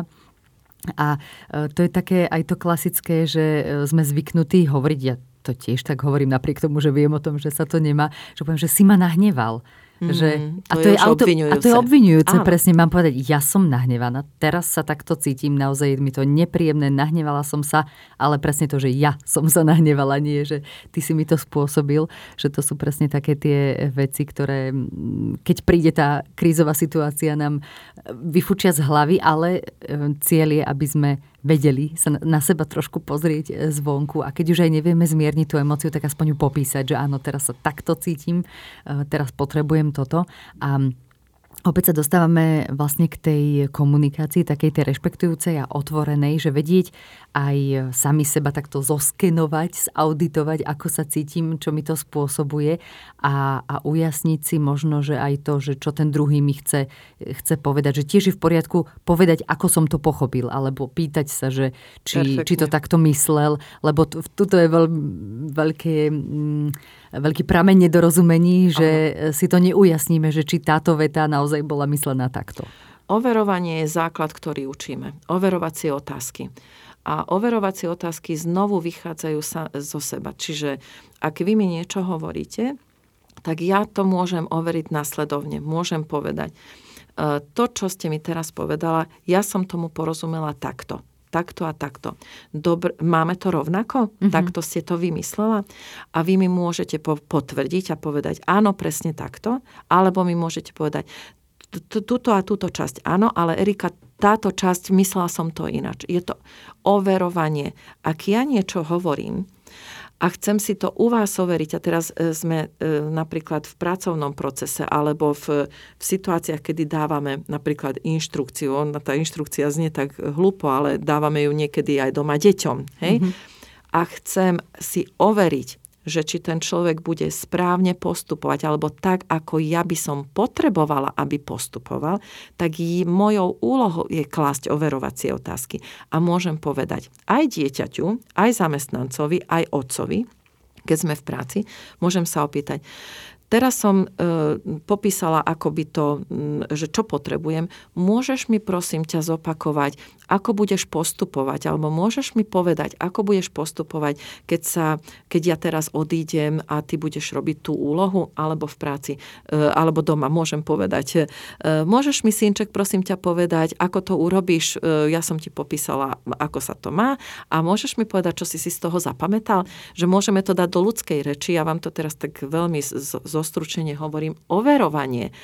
A eh, to je také aj to klasické, že sme zvyknutí hovoriť, ja to tiež tak hovorím napriek tomu, že viem o tom, že sa to nemá, že poviem, že si ma nahneval. Mm, že, a, to je, je auto, a to je obvinujúce, Áno. presne mám povedať, ja som nahnevaná, teraz sa takto cítim, naozaj mi to nepríjemné, nahnevala som sa, ale presne to, že ja som sa nahnevala, nie, že ty si mi to spôsobil, že to sú presne také tie veci, ktoré, keď príde tá krízová situácia, nám vyfučia z hlavy, ale e, cieľ je, aby sme vedeli sa na seba trošku pozrieť e, zvonku a keď už aj nevieme zmierniť tú emociu, tak aspoň ju popísať, že áno, teraz sa takto cítim, e, teraz potrebujem toto. A Opäť sa dostávame vlastne k tej komunikácii, takej tej rešpektujúcej a otvorenej, že vedieť aj sami seba takto zoskenovať, zauditovať, ako sa cítim, čo mi to spôsobuje a, a ujasniť si možno, že aj to, že čo ten druhý mi chce, chce povedať, že tiež je v poriadku povedať, ako som to pochopil, alebo pýtať sa, že či, či to takto myslel, lebo tuto je veľ, veľké... Mm, veľký prameň nedorozumení, že Aha. si to neujasníme, že či táto veta naozaj bola myslená takto. Overovanie je základ, ktorý učíme. Overovacie otázky. A overovacie otázky znovu vychádzajú sa zo seba. Čiže ak vy mi niečo hovoríte, tak ja to môžem overiť následovne. Môžem povedať, e, to, čo ste mi teraz povedala, ja som tomu porozumela takto takto a takto. Dobr, máme to rovnako? Mm-hmm. Takto ste to vymyslela? A vy mi môžete po, potvrdiť a povedať, áno, presne takto, alebo mi môžete povedať, túto a túto časť áno, ale Erika, táto časť, myslela som to ináč. Je to overovanie. Ak ja niečo hovorím, a chcem si to u vás overiť a teraz e, sme e, napríklad v pracovnom procese alebo v, v situáciách, kedy dávame napríklad inštrukciu, tá inštrukcia znie tak hlúpo, ale dávame ju niekedy aj doma deťom. Hej? Mm-hmm. A chcem si overiť, že či ten človek bude správne postupovať, alebo tak, ako ja by som potrebovala, aby postupoval, tak mojou úlohou je klásť overovacie otázky. A môžem povedať aj dieťaťu, aj zamestnancovi, aj otcovi, keď sme v práci, môžem sa opýtať, Teraz som e, popísala, ako by to, že čo potrebujem. Môžeš mi prosím ťa zopakovať, ako budeš postupovať, alebo môžeš mi povedať, ako budeš postupovať, keď, sa, keď ja teraz odídem a ty budeš robiť tú úlohu, alebo v práci, e, alebo doma. Môžem povedať, e, môžeš mi, synček, prosím ťa povedať, ako to urobíš, e, ja som ti popísala, ako sa to má. A môžeš mi povedať, čo si si z toho zapamätal, že môžeme to dať do ľudskej reči, ja vám to teraz tak veľmi z, z zostručene hovorím, overovanie.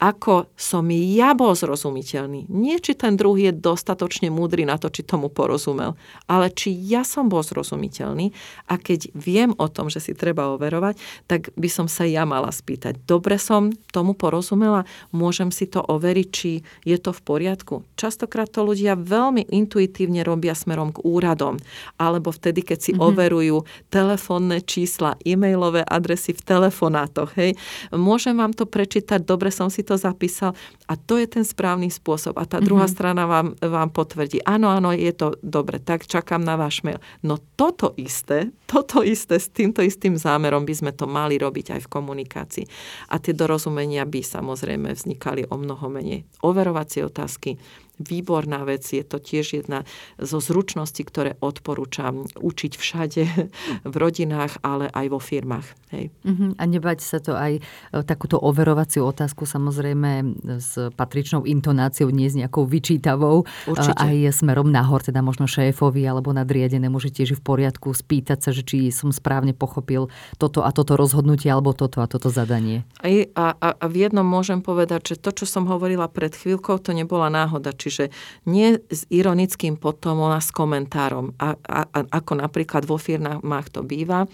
Ako som ja bol zrozumiteľný. Nie, či ten druhý je dostatočne múdry na to, či tomu porozumel, ale či ja som bol zrozumiteľný a keď viem o tom, že si treba overovať, tak by som sa ja mala spýtať. Dobre som tomu porozumela, môžem si to overiť, či je to v poriadku. Častokrát to ľudia veľmi intuitívne robia smerom k úradom, alebo vtedy, keď si mm-hmm. overujú telefónne čísla, e-mailové adresy v telefonátoch. Hej. Môžem vám to prečítať, dobre som si to zapísal a to je ten správny spôsob. A tá druhá mm-hmm. strana vám, vám potvrdí, áno, áno, je to dobre, tak čakám na váš mail. No toto isté, toto isté, s týmto istým zámerom by sme to mali robiť aj v komunikácii. A tie dorozumenia by samozrejme vznikali o mnoho menej. Overovacie otázky, výborná vec. Je to tiež jedna zo zručností, ktoré odporúčam učiť všade, v rodinách, ale aj vo firmách. Hej. Uh-huh. A nebať sa to aj e, takúto overovaciu otázku samozrejme s patričnou intonáciou, nie s nejakou vyčítavou. E, Určite. Aj smerom nahor, teda možno šéfovi alebo nadriadené môže tiež v poriadku spýtať sa, že či som správne pochopil toto a toto rozhodnutie alebo toto a toto zadanie. A, a, a v jednom môžem povedať, že to, čo som hovorila pred chvíľkou, to nebola náhoda. Či Čiže nie s ironickým potom, ona s komentárom, a, a, ako napríklad vo firmách to býva.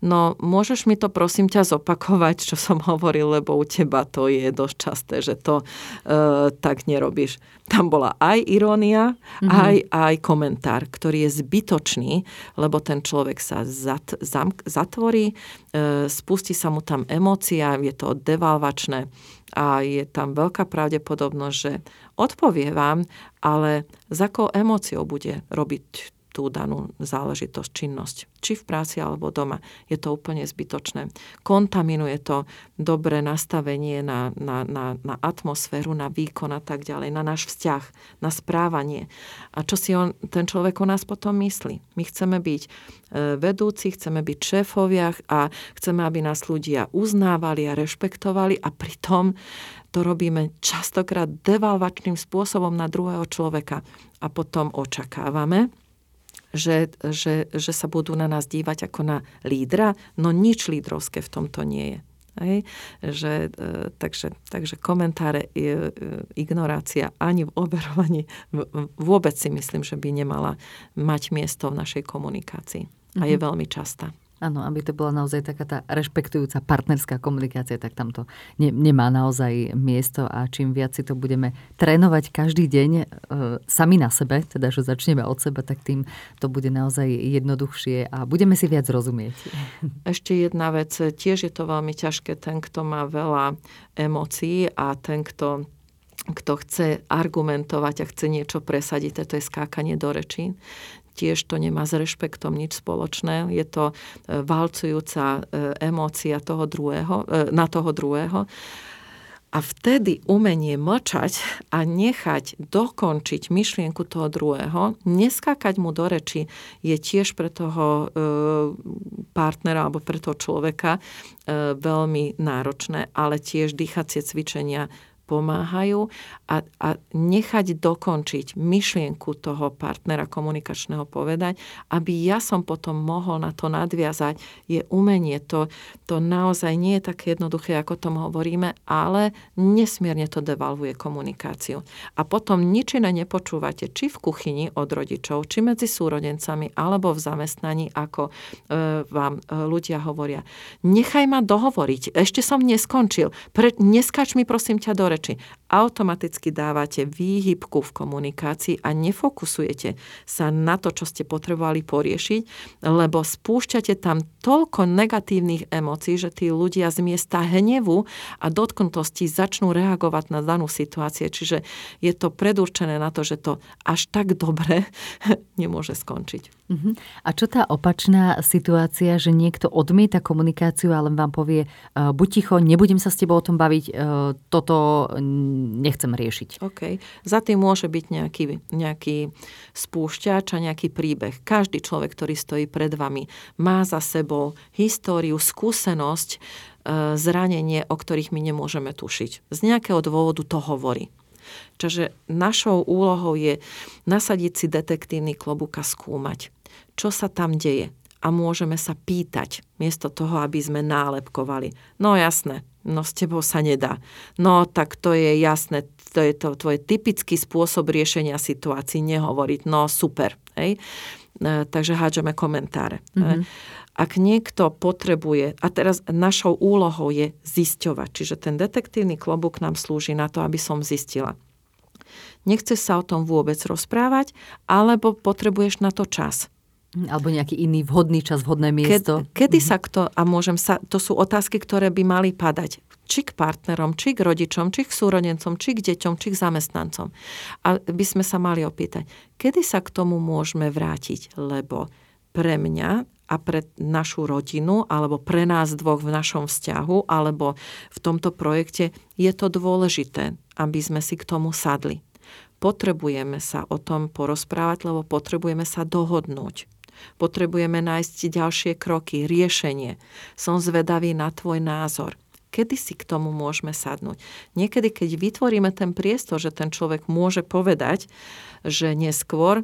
No, môžeš mi to prosím ťa zopakovať, čo som hovoril, lebo u teba to je dosť časté, že to e, tak nerobíš. Tam bola aj irónia, mm-hmm. aj, aj komentár, ktorý je zbytočný, lebo ten človek sa zat, zamk, zatvorí, e, spustí sa mu tam emócia, je to devalvačné a je tam veľká pravdepodobnosť, že odpovie vám, ale za akou emóciou bude robiť tú danú záležitosť, činnosť. Či v práci alebo doma. Je to úplne zbytočné. Kontaminuje to dobré nastavenie na, na, na, na atmosféru, na výkon a tak ďalej, na náš vzťah, na správanie. A čo si on, ten človek o nás potom myslí. My chceme byť e, vedúci, chceme byť šéfovia a chceme, aby nás ľudia uznávali a rešpektovali a pritom to robíme častokrát devalvačným spôsobom na druhého človeka. A potom očakávame, že, že, že sa budú na nás dívať ako na lídra, no nič lídrovské v tomto nie je. Hej? Že, e, takže, takže komentáre, e, ignorácia ani v overovaní vôbec si myslím, že by nemala mať miesto v našej komunikácii. A je mhm. veľmi častá. Áno, aby to bola naozaj taká tá rešpektujúca partnerská komunikácia, tak tam to ne, nemá naozaj miesto a čím viac si to budeme trénovať každý deň e, sami na sebe, teda že začneme od seba, tak tým to bude naozaj jednoduchšie a budeme si viac rozumieť. Ešte jedna vec, tiež je to veľmi ťažké, ten, kto má veľa emócií a ten, kto kto chce argumentovať a chce niečo presadiť, to je skákanie do rečí tiež to nemá s rešpektom nič spoločné. Je to e, valcujúca e, emócia toho druhého, e, na toho druhého. A vtedy umenie mlčať a nechať dokončiť myšlienku toho druhého, neskákať mu do reči, je tiež pre toho partnera alebo pre toho človeka veľmi náročné, ale tiež dýchacie cvičenia pomáhajú a, a nechať dokončiť myšlienku toho partnera komunikačného povedať, aby ja som potom mohol na to nadviazať, je umenie. To, to naozaj nie je také jednoduché, ako tom hovoríme, ale nesmierne to devalvuje komunikáciu. A potom nič iné nepočúvate, či v kuchyni od rodičov, či medzi súrodencami, alebo v zamestnaní, ako e, vám e, ľudia hovoria. Nechaj ma dohovoriť, ešte som neskončil, Pre, neskač mi prosím ťa do reči reči. Automaticky dávate výhybku v komunikácii a nefokusujete sa na to, čo ste potrebovali poriešiť, lebo spúšťate tam toľko negatívnych emócií, že tí ľudia z miesta hnevu a dotknutosti začnú reagovať na danú situáciu. Čiže je to predurčené na to, že to až tak dobre nemôže skončiť. Uh-huh. A čo tá opačná situácia, že niekto odmieta komunikáciu, ale vám povie, uh, buď ticho, nebudem sa s tebou o tom baviť, uh, toto nechcem riešiť. OK. Za tým môže byť nejaký, nejaký spúšťač a nejaký príbeh. Každý človek, ktorý stojí pred vami, má za sebou históriu, skúsenosť, e, zranenie, o ktorých my nemôžeme tušiť. Z nejakého dôvodu to hovorí. Čiže našou úlohou je nasadiť si detektívny klobúk a skúmať, čo sa tam deje. A môžeme sa pýtať, miesto toho, aby sme nálepkovali. No jasné, No s tebou sa nedá. No tak to je jasné, to je to tvoj typický spôsob riešenia situácií, nehovoriť, no super. Hej? E, takže hádžeme komentáre. Mm-hmm. Ak niekto potrebuje, a teraz našou úlohou je zisťovať, čiže ten detektívny klobúk nám slúži na to, aby som zistila. Nechce sa o tom vôbec rozprávať, alebo potrebuješ na to čas. Alebo nejaký iný vhodný čas, vhodné miesto. Ke, kedy mm-hmm. sa kto, a môžem sa, to sú otázky, ktoré by mali padať či k partnerom, či k rodičom, či k súrodencom, či k deťom, či k zamestnancom. A by sme sa mali opýtať, kedy sa k tomu môžeme vrátiť, lebo pre mňa a pre našu rodinu, alebo pre nás dvoch v našom vzťahu, alebo v tomto projekte je to dôležité, aby sme si k tomu sadli. Potrebujeme sa o tom porozprávať, lebo potrebujeme sa dohodnúť. Potrebujeme nájsť ďalšie kroky, riešenie. Som zvedavý na tvoj názor. Kedy si k tomu môžeme sadnúť? Niekedy, keď vytvoríme ten priestor, že ten človek môže povedať, že neskôr,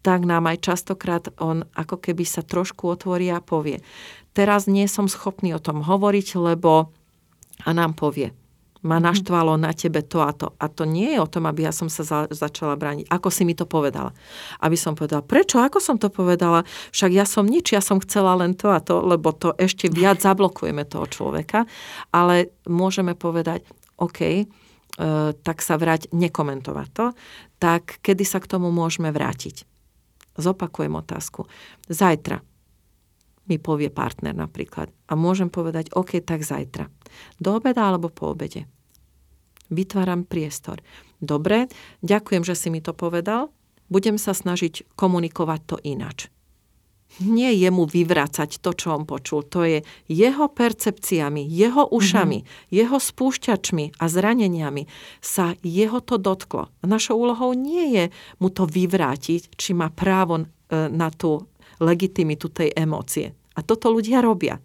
tak nám aj častokrát on ako keby sa trošku otvorí a povie. Teraz nie som schopný o tom hovoriť, lebo a nám povie ma mhm. naštvalo na tebe to a to. A to nie je o tom, aby ja som sa za, začala brániť. Ako si mi to povedala? Aby som povedala, prečo? Ako som to povedala? Však ja som nič, ja som chcela len to a to, lebo to ešte viac zablokujeme toho človeka. Ale môžeme povedať, OK, e, tak sa vráť, nekomentovať to. Tak kedy sa k tomu môžeme vrátiť? Zopakujem otázku. Zajtra mi povie partner napríklad. A môžem povedať, OK, tak zajtra. Do obeda alebo po obede. Vytváram priestor. Dobre, ďakujem, že si mi to povedal. Budem sa snažiť komunikovať to inač. Nie jemu vyvracať to, čo on počul. To je jeho percepciami, jeho ušami, mm-hmm. jeho spúšťačmi a zraneniami sa jeho to dotklo. Našou úlohou nie je mu to vyvrátiť, či má právo e, na tú legitimitu tej emócie. A toto ľudia robia.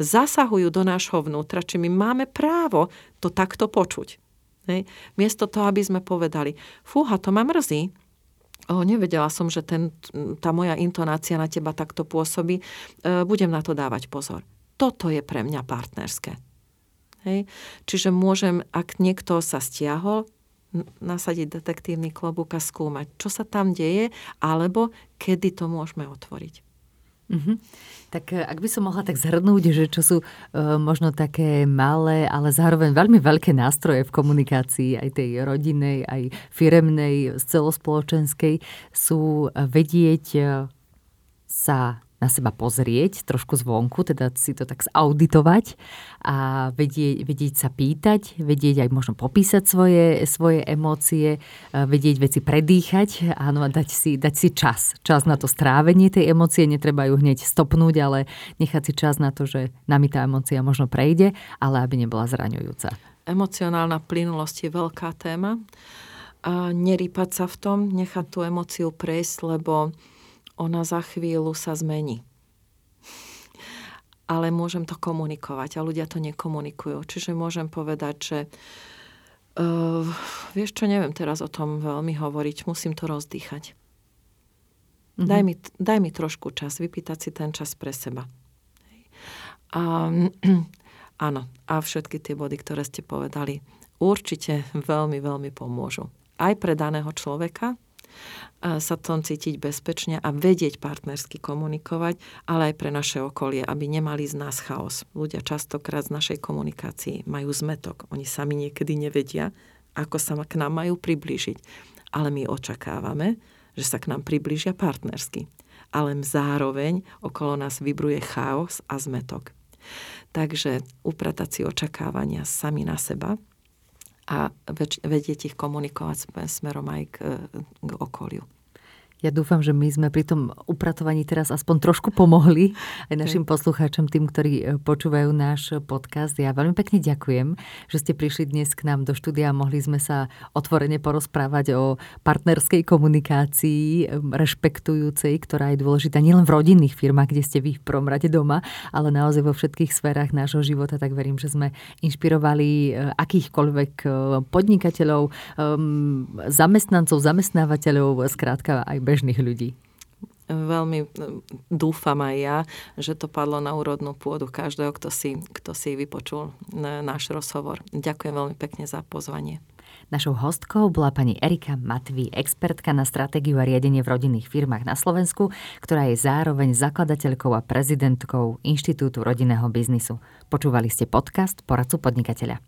Zasahujú do nášho vnútra, či my máme právo to takto počuť. Hej. Miesto toho, aby sme povedali, fúha, to ma mrzí, o, nevedela som, že ten, tá moja intonácia na teba takto pôsobí, e, budem na to dávať pozor. Toto je pre mňa partnerské. Hej. Čiže môžem, ak niekto sa stiahol, nasadiť detektívny klobúk a skúmať, čo sa tam deje, alebo kedy to môžeme otvoriť. Mm-hmm. Tak e, ak by som mohla tak zhrnúť, že čo sú e, možno také malé, ale zároveň veľmi veľké nástroje v komunikácii, aj tej rodinnej, aj firemnej, celospoločenskej, sú vedieť e, sa na seba pozrieť trošku zvonku, teda si to tak zauditovať a vedieť, vedieť sa pýtať, vedieť aj možno popísať svoje, svoje emócie, vedieť veci predýchať áno, a dať si, dať si čas. Čas na to strávenie tej emócie, netreba ju hneď stopnúť, ale nechať si čas na to, že nami tá emócia možno prejde, ale aby nebola zraňujúca. Emocionálna plynulosť je veľká téma. A nerýpať sa v tom, nechať tú emóciu prejsť, lebo ona za chvíľu sa zmení. Ale môžem to komunikovať a ľudia to nekomunikujú. Čiže môžem povedať, že uh, vieš čo, neviem teraz o tom veľmi hovoriť, musím to rozdýchať. Mm-hmm. Daj, mi, daj mi trošku čas, vypýtať si ten čas pre seba. A, áno, a všetky tie body, ktoré ste povedali, určite veľmi, veľmi pomôžu. Aj pre daného človeka, sa tom cítiť bezpečne a vedieť partnersky komunikovať, ale aj pre naše okolie, aby nemali z nás chaos. Ľudia častokrát z našej komunikácii majú zmetok. Oni sami niekedy nevedia, ako sa k nám majú priblížiť. Ale my očakávame, že sa k nám priblížia partnersky. Ale zároveň okolo nás vybruje chaos a zmetok. Takže upratať si očakávania sami na seba, a vedieť ich komunikovať smerom aj k, k okoliu. Ja dúfam, že my sme pri tom upratovaní teraz aspoň trošku pomohli aj našim poslucháčom, tým, ktorí e, počúvajú náš podcast. Ja veľmi pekne ďakujem, že ste prišli dnes k nám do štúdia a mohli sme sa otvorene porozprávať o partnerskej komunikácii, e, rešpektujúcej, ktorá je dôležitá nielen v rodinných firmách, kde ste vy v prvom rade doma, ale naozaj vo všetkých sférach nášho života. Tak verím, že sme inšpirovali e, akýchkoľvek podnikateľov, zamestnancov, zamestnávateľov, skrátka aj bežných ľudí. veľmi dúfam aj ja, že to padlo na úrodnú pôdu každého, kto si, kto si vypočul náš rozhovor. Ďakujem veľmi pekne za pozvanie. Našou hostkou bola pani Erika Matví, expertka na stratégiu a riadenie v rodinných firmách na Slovensku, ktorá je zároveň zakladateľkou a prezidentkou Inštitútu rodinného biznisu. Počúvali ste podcast Poradcu podnikateľa.